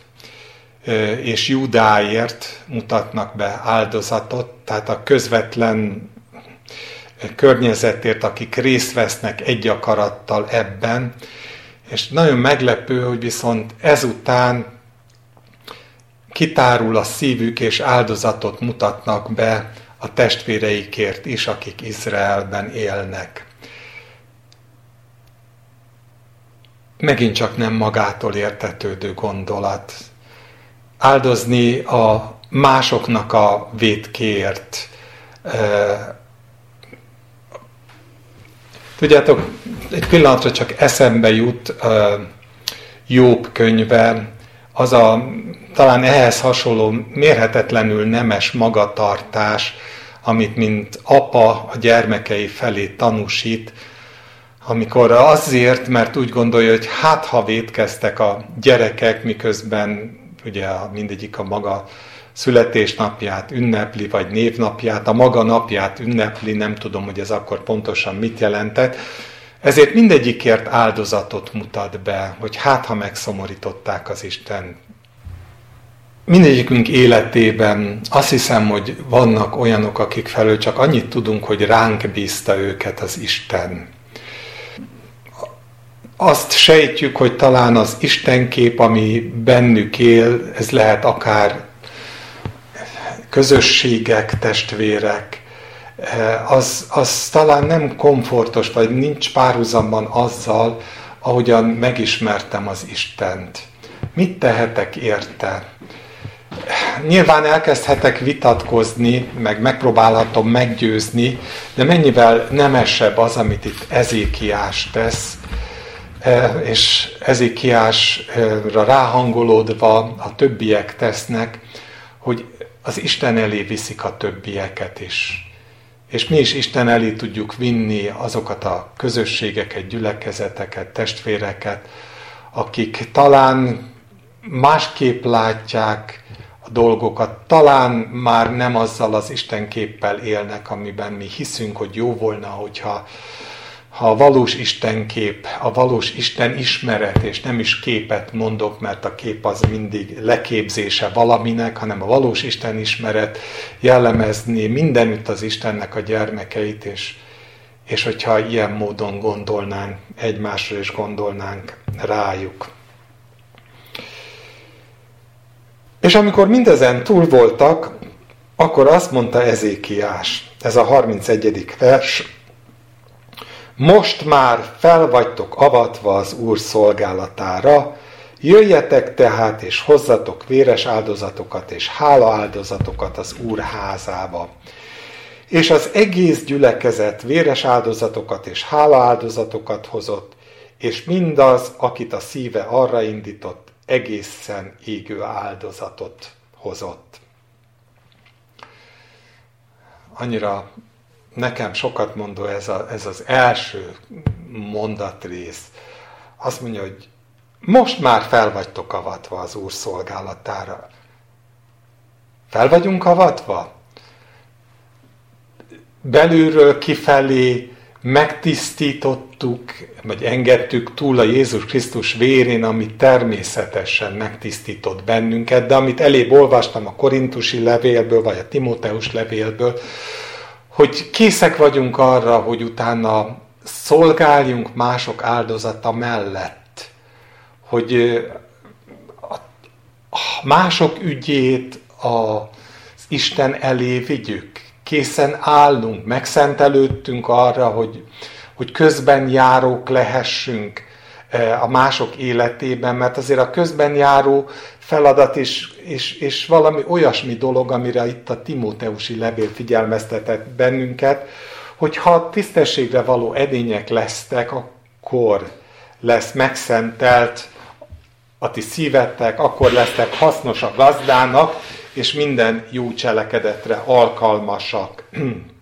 S1: és Júdáért mutatnak be áldozatot, tehát a közvetlen környezetért, akik részt vesznek egy akarattal ebben, és nagyon meglepő, hogy viszont ezután kitárul a szívük, és áldozatot mutatnak be a testvéreikért is, akik Izraelben élnek. Megint csak nem magától értetődő gondolat áldozni a másoknak a vétkért. Tudjátok, egy pillanatra csak eszembe jut Jobb könyve, az a talán ehhez hasonló mérhetetlenül nemes magatartás, amit mint apa a gyermekei felé tanúsít, amikor azért, mert úgy gondolja, hogy hát ha vétkeztek a gyerekek, miközben ugye mindegyik a maga születésnapját ünnepli, vagy névnapját, a maga napját ünnepli, nem tudom, hogy ez akkor pontosan mit jelentett. Ezért mindegyikért áldozatot mutat be, hogy hát ha megszomorították az Isten. Mindegyikünk életében azt hiszem, hogy vannak olyanok, akik felől csak annyit tudunk, hogy ránk bízta őket az Isten azt sejtjük, hogy talán az Istenkép, ami bennük él, ez lehet akár közösségek, testvérek, az, az talán nem komfortos, vagy nincs párhuzamban azzal, ahogyan megismertem az Istent. Mit tehetek érte? Nyilván elkezdhetek vitatkozni, meg megpróbálhatom meggyőzni, de mennyivel nemesebb az, amit itt Ezékiás tesz, és Ezikiásra ráhangolódva a többiek tesznek, hogy az Isten elé viszik a többieket is. És mi is Isten elé tudjuk vinni azokat a közösségeket, gyülekezeteket, testvéreket, akik talán másképp látják a dolgokat. Talán már nem azzal az Istenképpel élnek, amiben mi hiszünk, hogy jó volna, hogyha ha a valós Istenkép, a valós Isten ismeret, és nem is képet mondok, mert a kép az mindig leképzése valaminek, hanem a valós Isten ismeret jellemezni mindenütt az Istennek a gyermekeit, és, és hogyha ilyen módon gondolnánk egymásra, és gondolnánk rájuk. És amikor mindezen túl voltak, akkor azt mondta Ezékiás, ez a 31. vers, most már fel avatva az Úr szolgálatára, jöjjetek tehát és hozzatok véres áldozatokat és hála áldozatokat az Úr házába. És az egész gyülekezet véres áldozatokat és hála áldozatokat hozott, és mindaz, akit a szíve arra indított, egészen égő áldozatot hozott. Annyira nekem sokat mondó ez, a, ez az első mondatrész. Azt mondja, hogy most már fel vagytok avatva az Úr szolgálatára. Fel vagyunk avatva? Belülről kifelé megtisztítottuk, vagy engedtük túl a Jézus Krisztus vérén, ami természetesen megtisztított bennünket, de amit elébb olvastam a korintusi levélből, vagy a Timóteus levélből, hogy készek vagyunk arra, hogy utána szolgáljunk mások áldozata mellett, hogy a mások ügyét az Isten elé vigyük, készen állunk, megszentelődtünk arra, hogy, hogy közben járók lehessünk a mások életében, mert azért a közben járó feladat és, és, és valami olyasmi dolog, amire itt a Timóteusi levél figyelmeztetett bennünket, hogy ha tisztességre való edények lesztek, akkor lesz megszentelt a ti szívettek, akkor lesztek hasznos a gazdának, és minden jó cselekedetre alkalmasak.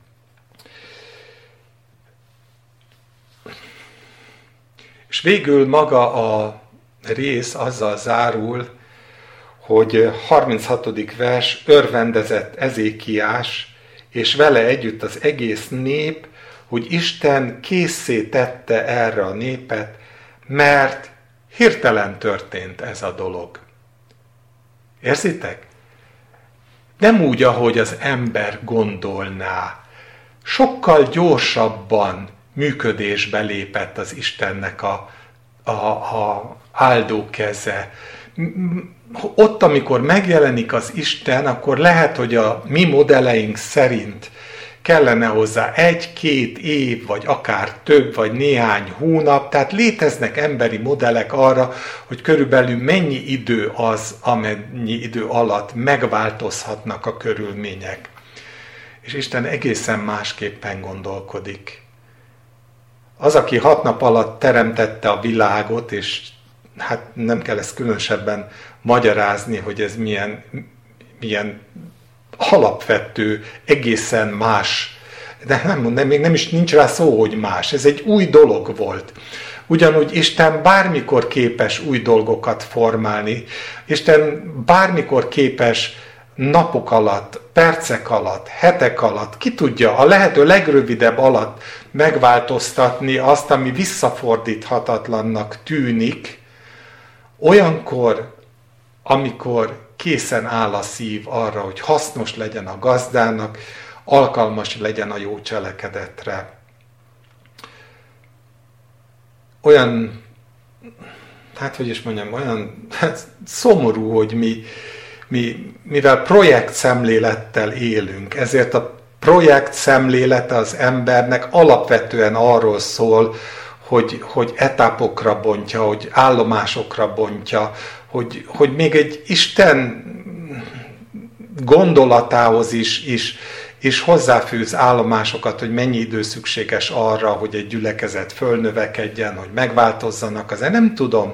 S1: és végül maga a rész azzal zárul, hogy 36. vers örvendezett Ezékiás, és vele együtt az egész nép, hogy Isten készé tette erre a népet, mert hirtelen történt ez a dolog. Érzitek? Nem úgy, ahogy az ember gondolná. Sokkal gyorsabban működésbe lépett az Istennek a, a, a áldó keze ott, amikor megjelenik az Isten, akkor lehet, hogy a mi modelleink szerint kellene hozzá egy-két év, vagy akár több, vagy néhány hónap, tehát léteznek emberi modellek arra, hogy körülbelül mennyi idő az, amennyi idő alatt megváltozhatnak a körülmények. És Isten egészen másképpen gondolkodik. Az, aki hat nap alatt teremtette a világot, és hát nem kell ezt különösebben magyarázni, hogy ez milyen, milyen alapvető, egészen más, de nem, nem, még nem is nincs rá szó, hogy más. Ez egy új dolog volt. Ugyanúgy Isten bármikor képes új dolgokat formálni, Isten bármikor képes napok alatt, percek alatt, hetek alatt, ki tudja, a lehető legrövidebb alatt megváltoztatni azt, ami visszafordíthatatlannak tűnik, olyankor, amikor készen áll a szív arra, hogy hasznos legyen a gazdának, alkalmas legyen a jó cselekedetre. Olyan, hát hogy is mondjam, olyan hát szomorú, hogy mi, mi, mivel projekt szemlélettel élünk, ezért a projekt szemlélete az embernek alapvetően arról szól, hogy, hogy etapokra bontja, hogy állomásokra bontja, hogy, hogy még egy Isten gondolatához is, is, is hozzáfűz állomásokat, hogy mennyi idő szükséges arra, hogy egy gyülekezet fölnövekedjen, hogy megváltozzanak. Azért nem tudom.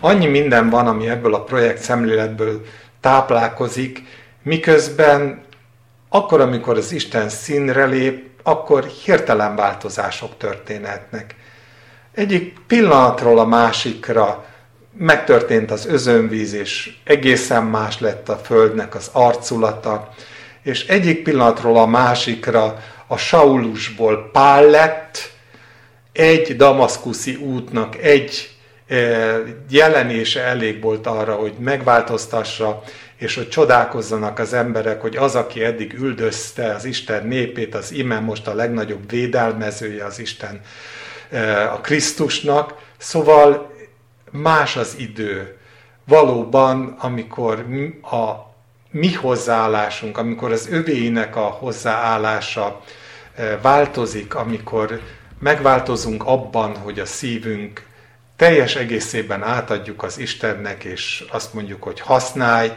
S1: Annyi minden van, ami ebből a projekt szemléletből táplálkozik, miközben akkor, amikor az Isten színre lép, akkor hirtelen változások történhetnek. Egyik pillanatról a másikra megtörtént az özönvíz, és egészen más lett a földnek az arculata, és egyik pillanatról a másikra a Saulusból Pál lett, egy damaszkuszi útnak egy jelenése elég volt arra, hogy megváltoztassa, és hogy csodálkozzanak az emberek, hogy az, aki eddig üldözte az Isten népét, az ime most a legnagyobb védelmezője az Isten a Krisztusnak. Szóval más az idő. Valóban, amikor a mi hozzáállásunk, amikor az övéinek a hozzáállása változik, amikor megváltozunk abban, hogy a szívünk teljes egészében átadjuk az Istennek, és azt mondjuk, hogy használj,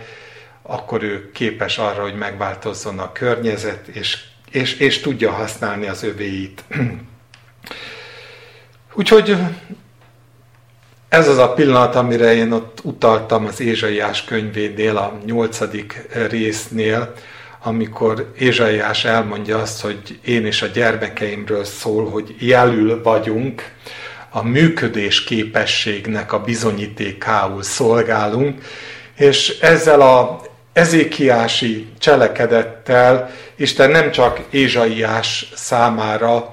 S1: akkor ő képes arra, hogy megváltozzon a környezet, és, és, és tudja használni az övéit. Úgyhogy ez az a pillanat, amire én ott utaltam az Ézsaiás könyvénél, a nyolcadik résznél, amikor Ézsaiás elmondja azt, hogy én és a gyermekeimről szól, hogy jelül vagyunk, a működés képességnek a bizonyítékául szolgálunk, és ezzel a ezékiási cselekedettel Isten nem csak Ézsaiás számára,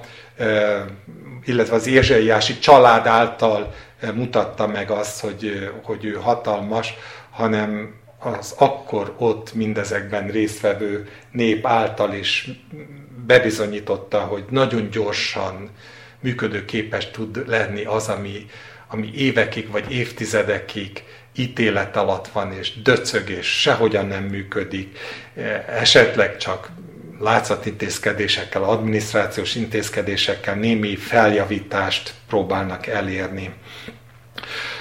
S1: illetve az Ézsaiási család által mutatta meg azt, hogy, hogy ő hatalmas, hanem az akkor ott mindezekben résztvevő nép által is bebizonyította, hogy nagyon gyorsan működőképes tud lenni az, ami, ami évekig vagy évtizedekig ítélet alatt van, és döcög, és sehogyan nem működik, esetleg csak látszatintézkedésekkel, adminisztrációs intézkedésekkel némi feljavítást próbálnak elérni.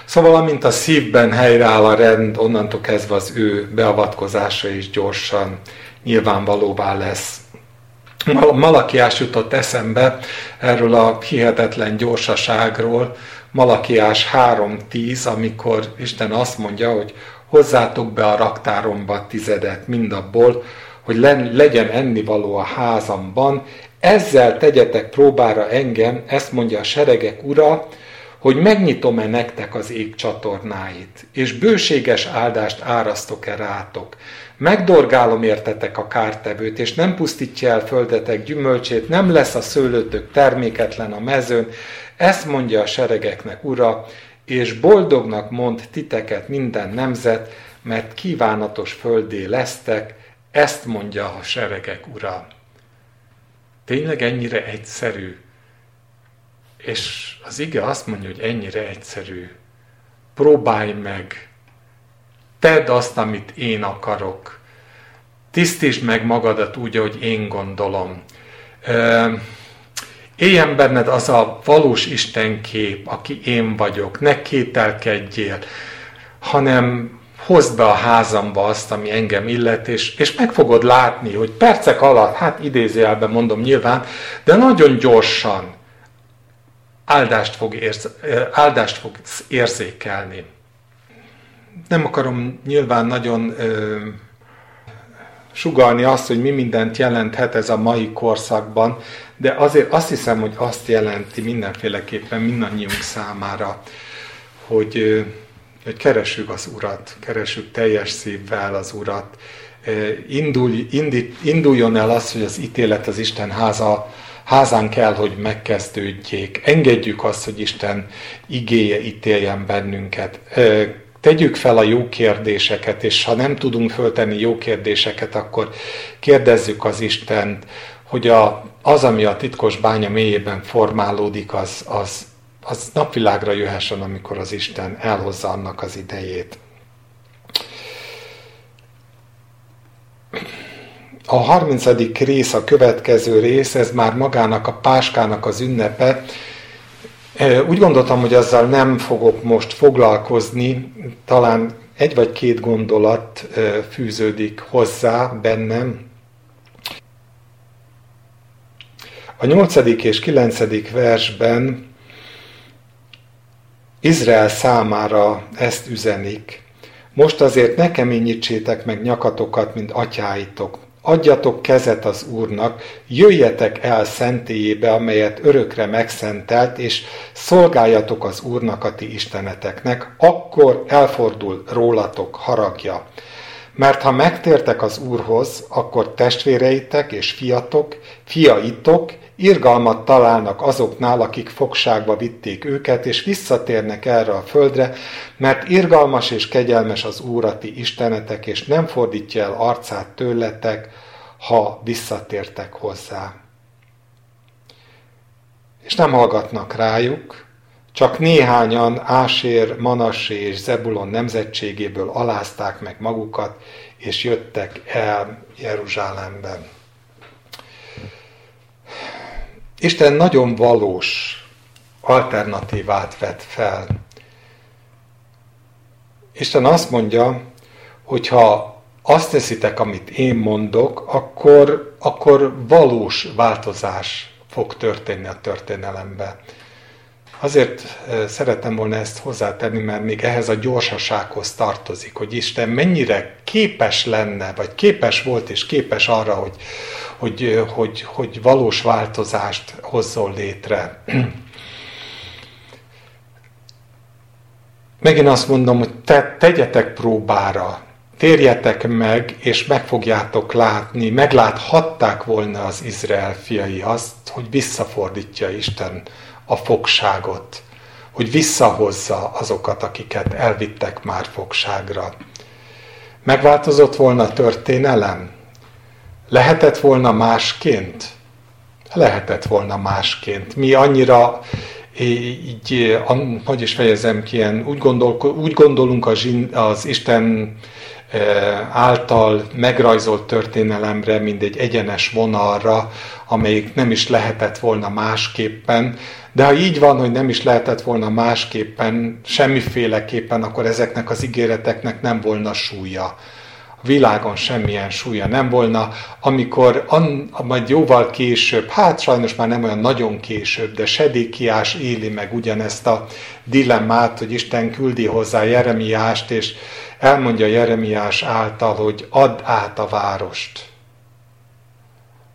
S1: Szóval, amint a szívben helyreáll a rend, onnantól kezdve az ő beavatkozása is gyorsan nyilvánvalóvá lesz. Malakiás jutott eszembe erről a hihetetlen gyorsaságról, Malakiás 3.10, amikor Isten azt mondja, hogy hozzátok be a raktáromba tizedet mindabból, hogy legyen ennivaló a házamban, ezzel tegyetek próbára engem, ezt mondja a seregek ura, hogy megnyitom-e nektek az ég csatornáit, és bőséges áldást árasztok-e rátok. Megdorgálom értetek a kártevőt, és nem pusztítja el földetek gyümölcsét, nem lesz a szőlőtök terméketlen a mezőn, ezt mondja a seregeknek ura, és boldognak mond titeket minden nemzet, mert kívánatos földé lesztek, ezt mondja a seregek ura. Tényleg ennyire egyszerű? És az ige azt mondja, hogy ennyire egyszerű. Próbálj meg. Tedd azt, amit én akarok. Tisztítsd meg magadat úgy, ahogy én gondolom. Éljen benned az a valós Istenkép, aki én vagyok. Ne kételkedjél, hanem hozd be a házamba azt, ami engem illet, és, és meg fogod látni, hogy percek alatt, hát idézőjelben mondom nyilván, de nagyon gyorsan áldást, fog érz, áldást fog érzékelni. Nem akarom nyilván nagyon ö, sugalni azt, hogy mi mindent jelenthet ez a mai korszakban, de azért azt hiszem, hogy azt jelenti mindenféleképpen mindannyiunk számára, hogy, hogy keressük az Urat, keressük teljes szívvel az Urat, Indulj, indít, induljon el az, hogy az ítélet az Isten háza házán kell, hogy megkezdődjék. Engedjük azt, hogy Isten igéje ítéljen bennünket. Tegyük fel a jó kérdéseket, és ha nem tudunk föltenni jó kérdéseket, akkor kérdezzük az Istent, hogy a, az, ami a titkos bánya mélyében formálódik, az, az, az napvilágra jöhessen, amikor az Isten elhozza annak az idejét. A 30. rész, a következő rész, ez már magának a páskának az ünnepe. Úgy gondoltam, hogy azzal nem fogok most foglalkozni, talán egy vagy két gondolat fűződik hozzá bennem. A 8. és 9. versben Izrael számára ezt üzenik. Most azért ne keményítsétek meg nyakatokat, mint atyáitok, adjatok kezet az Úrnak, jöjjetek el szentélyébe, amelyet örökre megszentelt, és szolgáljatok az Úrnak a ti isteneteknek, akkor elfordul rólatok haragja. Mert ha megtértek az Úrhoz, akkor testvéreitek és fiatok, fiaitok irgalmat találnak azoknál, akik fogságba vitték őket, és visszatérnek erre a földre, mert irgalmas és kegyelmes az Úrati Istenetek, és nem fordítja el arcát tőletek, ha visszatértek hozzá. És nem hallgatnak rájuk, csak néhányan Ásér, Manassé és Zebulon nemzetségéből alázták meg magukat, és jöttek el Jeruzsálemben. Isten nagyon valós alternatívát vet fel. Isten azt mondja, hogy ha azt teszitek, amit én mondok, akkor, akkor valós változás fog történni a történelemben. Azért szeretem volna ezt hozzátenni, mert még ehhez a gyorsasághoz tartozik, hogy Isten mennyire képes lenne, vagy képes volt és képes arra, hogy, hogy, hogy, hogy valós változást hozzon létre. Megint azt mondom, hogy te, tegyetek próbára, térjetek meg, és meg fogjátok látni, megláthatták volna az Izrael fiai azt, hogy visszafordítja Isten a fogságot, hogy visszahozza azokat, akiket elvittek már fogságra. Megváltozott volna a történelem? Lehetett volna másként? Lehetett volna másként. Mi annyira így, hogy is fejezem ki, ilyen, úgy, gondol, úgy gondolunk az, az Isten által megrajzolt történelemre, mint egy egyenes vonalra, amelyik nem is lehetett volna másképpen, de ha így van, hogy nem is lehetett volna másképpen, semmiféleképpen, akkor ezeknek az ígéreteknek nem volna súlya. A világon semmilyen súlya nem volna, amikor an, majd jóval később, hát sajnos már nem olyan nagyon később, de Sedékiás éli meg ugyanezt a dilemmát, hogy Isten küldi hozzá Jeremiást, és elmondja Jeremiás által, hogy add át a várost.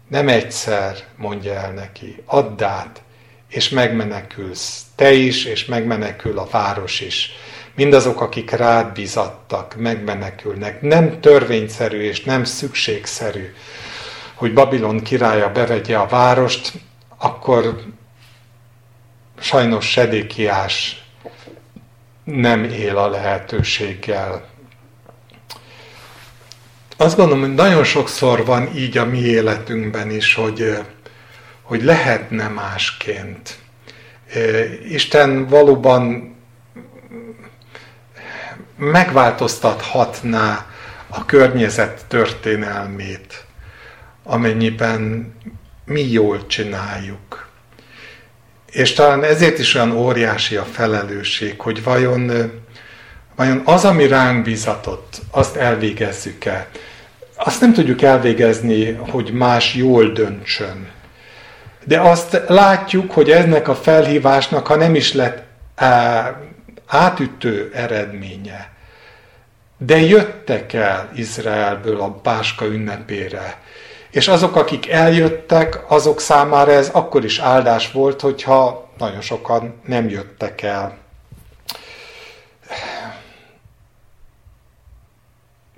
S1: Nem egyszer mondja el neki, add át, és megmenekülsz. Te is, és megmenekül a város is. Mindazok, akik rád bizattak, megmenekülnek. Nem törvényszerű és nem szükségszerű, hogy Babilon királya bevegye a várost, akkor sajnos Sedékiás nem él a lehetőséggel. Azt gondolom, hogy nagyon sokszor van így a mi életünkben is, hogy hogy lehetne másként. Isten valóban megváltoztathatná a környezet történelmét, amennyiben mi jól csináljuk. És talán ezért is olyan óriási a felelősség, hogy vajon, vajon az, ami ránk bizatott, azt elvégezzük-e. Azt nem tudjuk elvégezni, hogy más jól döntsön. De azt látjuk, hogy ennek a felhívásnak, ha nem is lett átütő eredménye, de jöttek el Izraelből a Páska ünnepére. És azok, akik eljöttek, azok számára ez akkor is áldás volt, hogyha nagyon sokan nem jöttek el.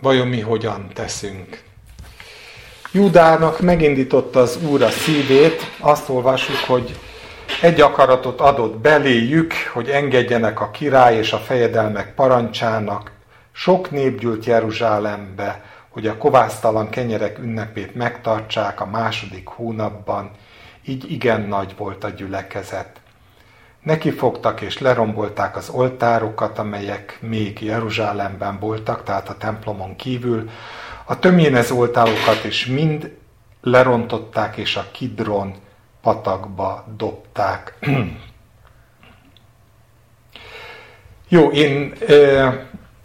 S1: Vajon mi hogyan teszünk? Júdának megindította az Úr a szívét, azt olvasjuk, hogy egy akaratot adott beléjük, hogy engedjenek a király és a fejedelmek parancsának. Sok nép gyűlt Jeruzsálembe, hogy a kovásztalan kenyerek ünnepét megtartsák a második hónapban, így igen nagy volt a gyülekezet. Neki fogtak és lerombolták az oltárokat, amelyek még Jeruzsálemben voltak, tehát a templomon kívül, a tömjénez oltárokat is mind lerontották, és a Kidron patakba dobták. Jó, én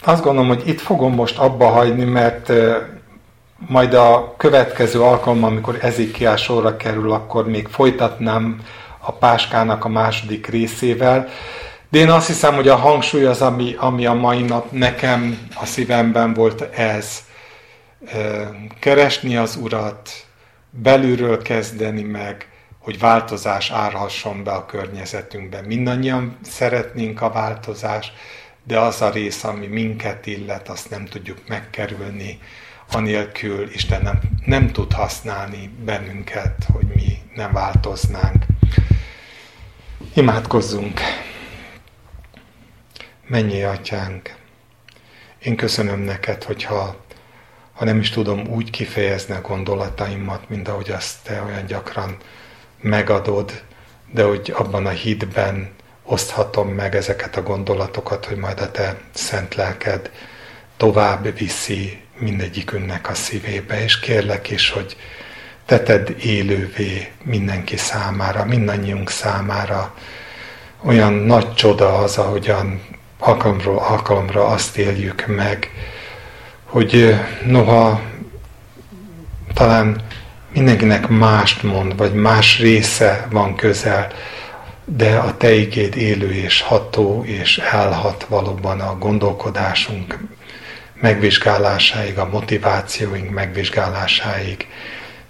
S1: azt gondolom, hogy itt fogom most abba hagyni, mert majd a következő alkalommal, amikor Ezikiás sorra kerül, akkor még folytatnám a páskának a második részével. De én azt hiszem, hogy a hangsúly az, ami, ami a mai nap nekem a szívemben volt ez keresni az Urat, belülről kezdeni meg, hogy változás árhasson be a környezetünkbe. Mindannyian szeretnénk a változást, de az a rész, ami minket illet, azt nem tudjuk megkerülni, anélkül Isten nem, nem tud használni bennünket, hogy mi nem változnánk. Imádkozzunk! Mennyi atyánk! Én köszönöm neked, hogyha ha nem is tudom úgy kifejezni a gondolataimat, mint ahogy azt te olyan gyakran megadod, de hogy abban a hitben oszthatom meg ezeket a gondolatokat, hogy majd a te szent lelked tovább viszi mindegyikünknek a szívébe, és kérlek is, hogy teted élővé mindenki számára, mindannyiunk számára. Olyan nagy csoda az, ahogyan alkalomról alkalomra azt éljük meg, hogy noha talán mindenkinek mást mond, vagy más része van közel, de a Te igéd élő és ható, és elhat valóban a gondolkodásunk megvizsgálásáig, a motivációink megvizsgálásáig,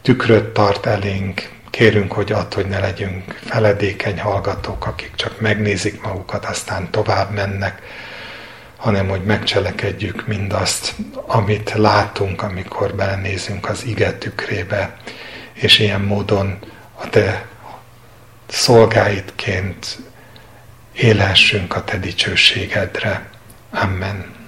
S1: tükröt tart elénk, kérünk, hogy add, hogy ne legyünk feledékeny hallgatók, akik csak megnézik magukat, aztán tovább mennek, hanem hogy megcselekedjük mindazt, amit látunk, amikor belenézünk az ige tükrébe, és ilyen módon a te szolgáidként élhessünk a te dicsőségedre. Amen.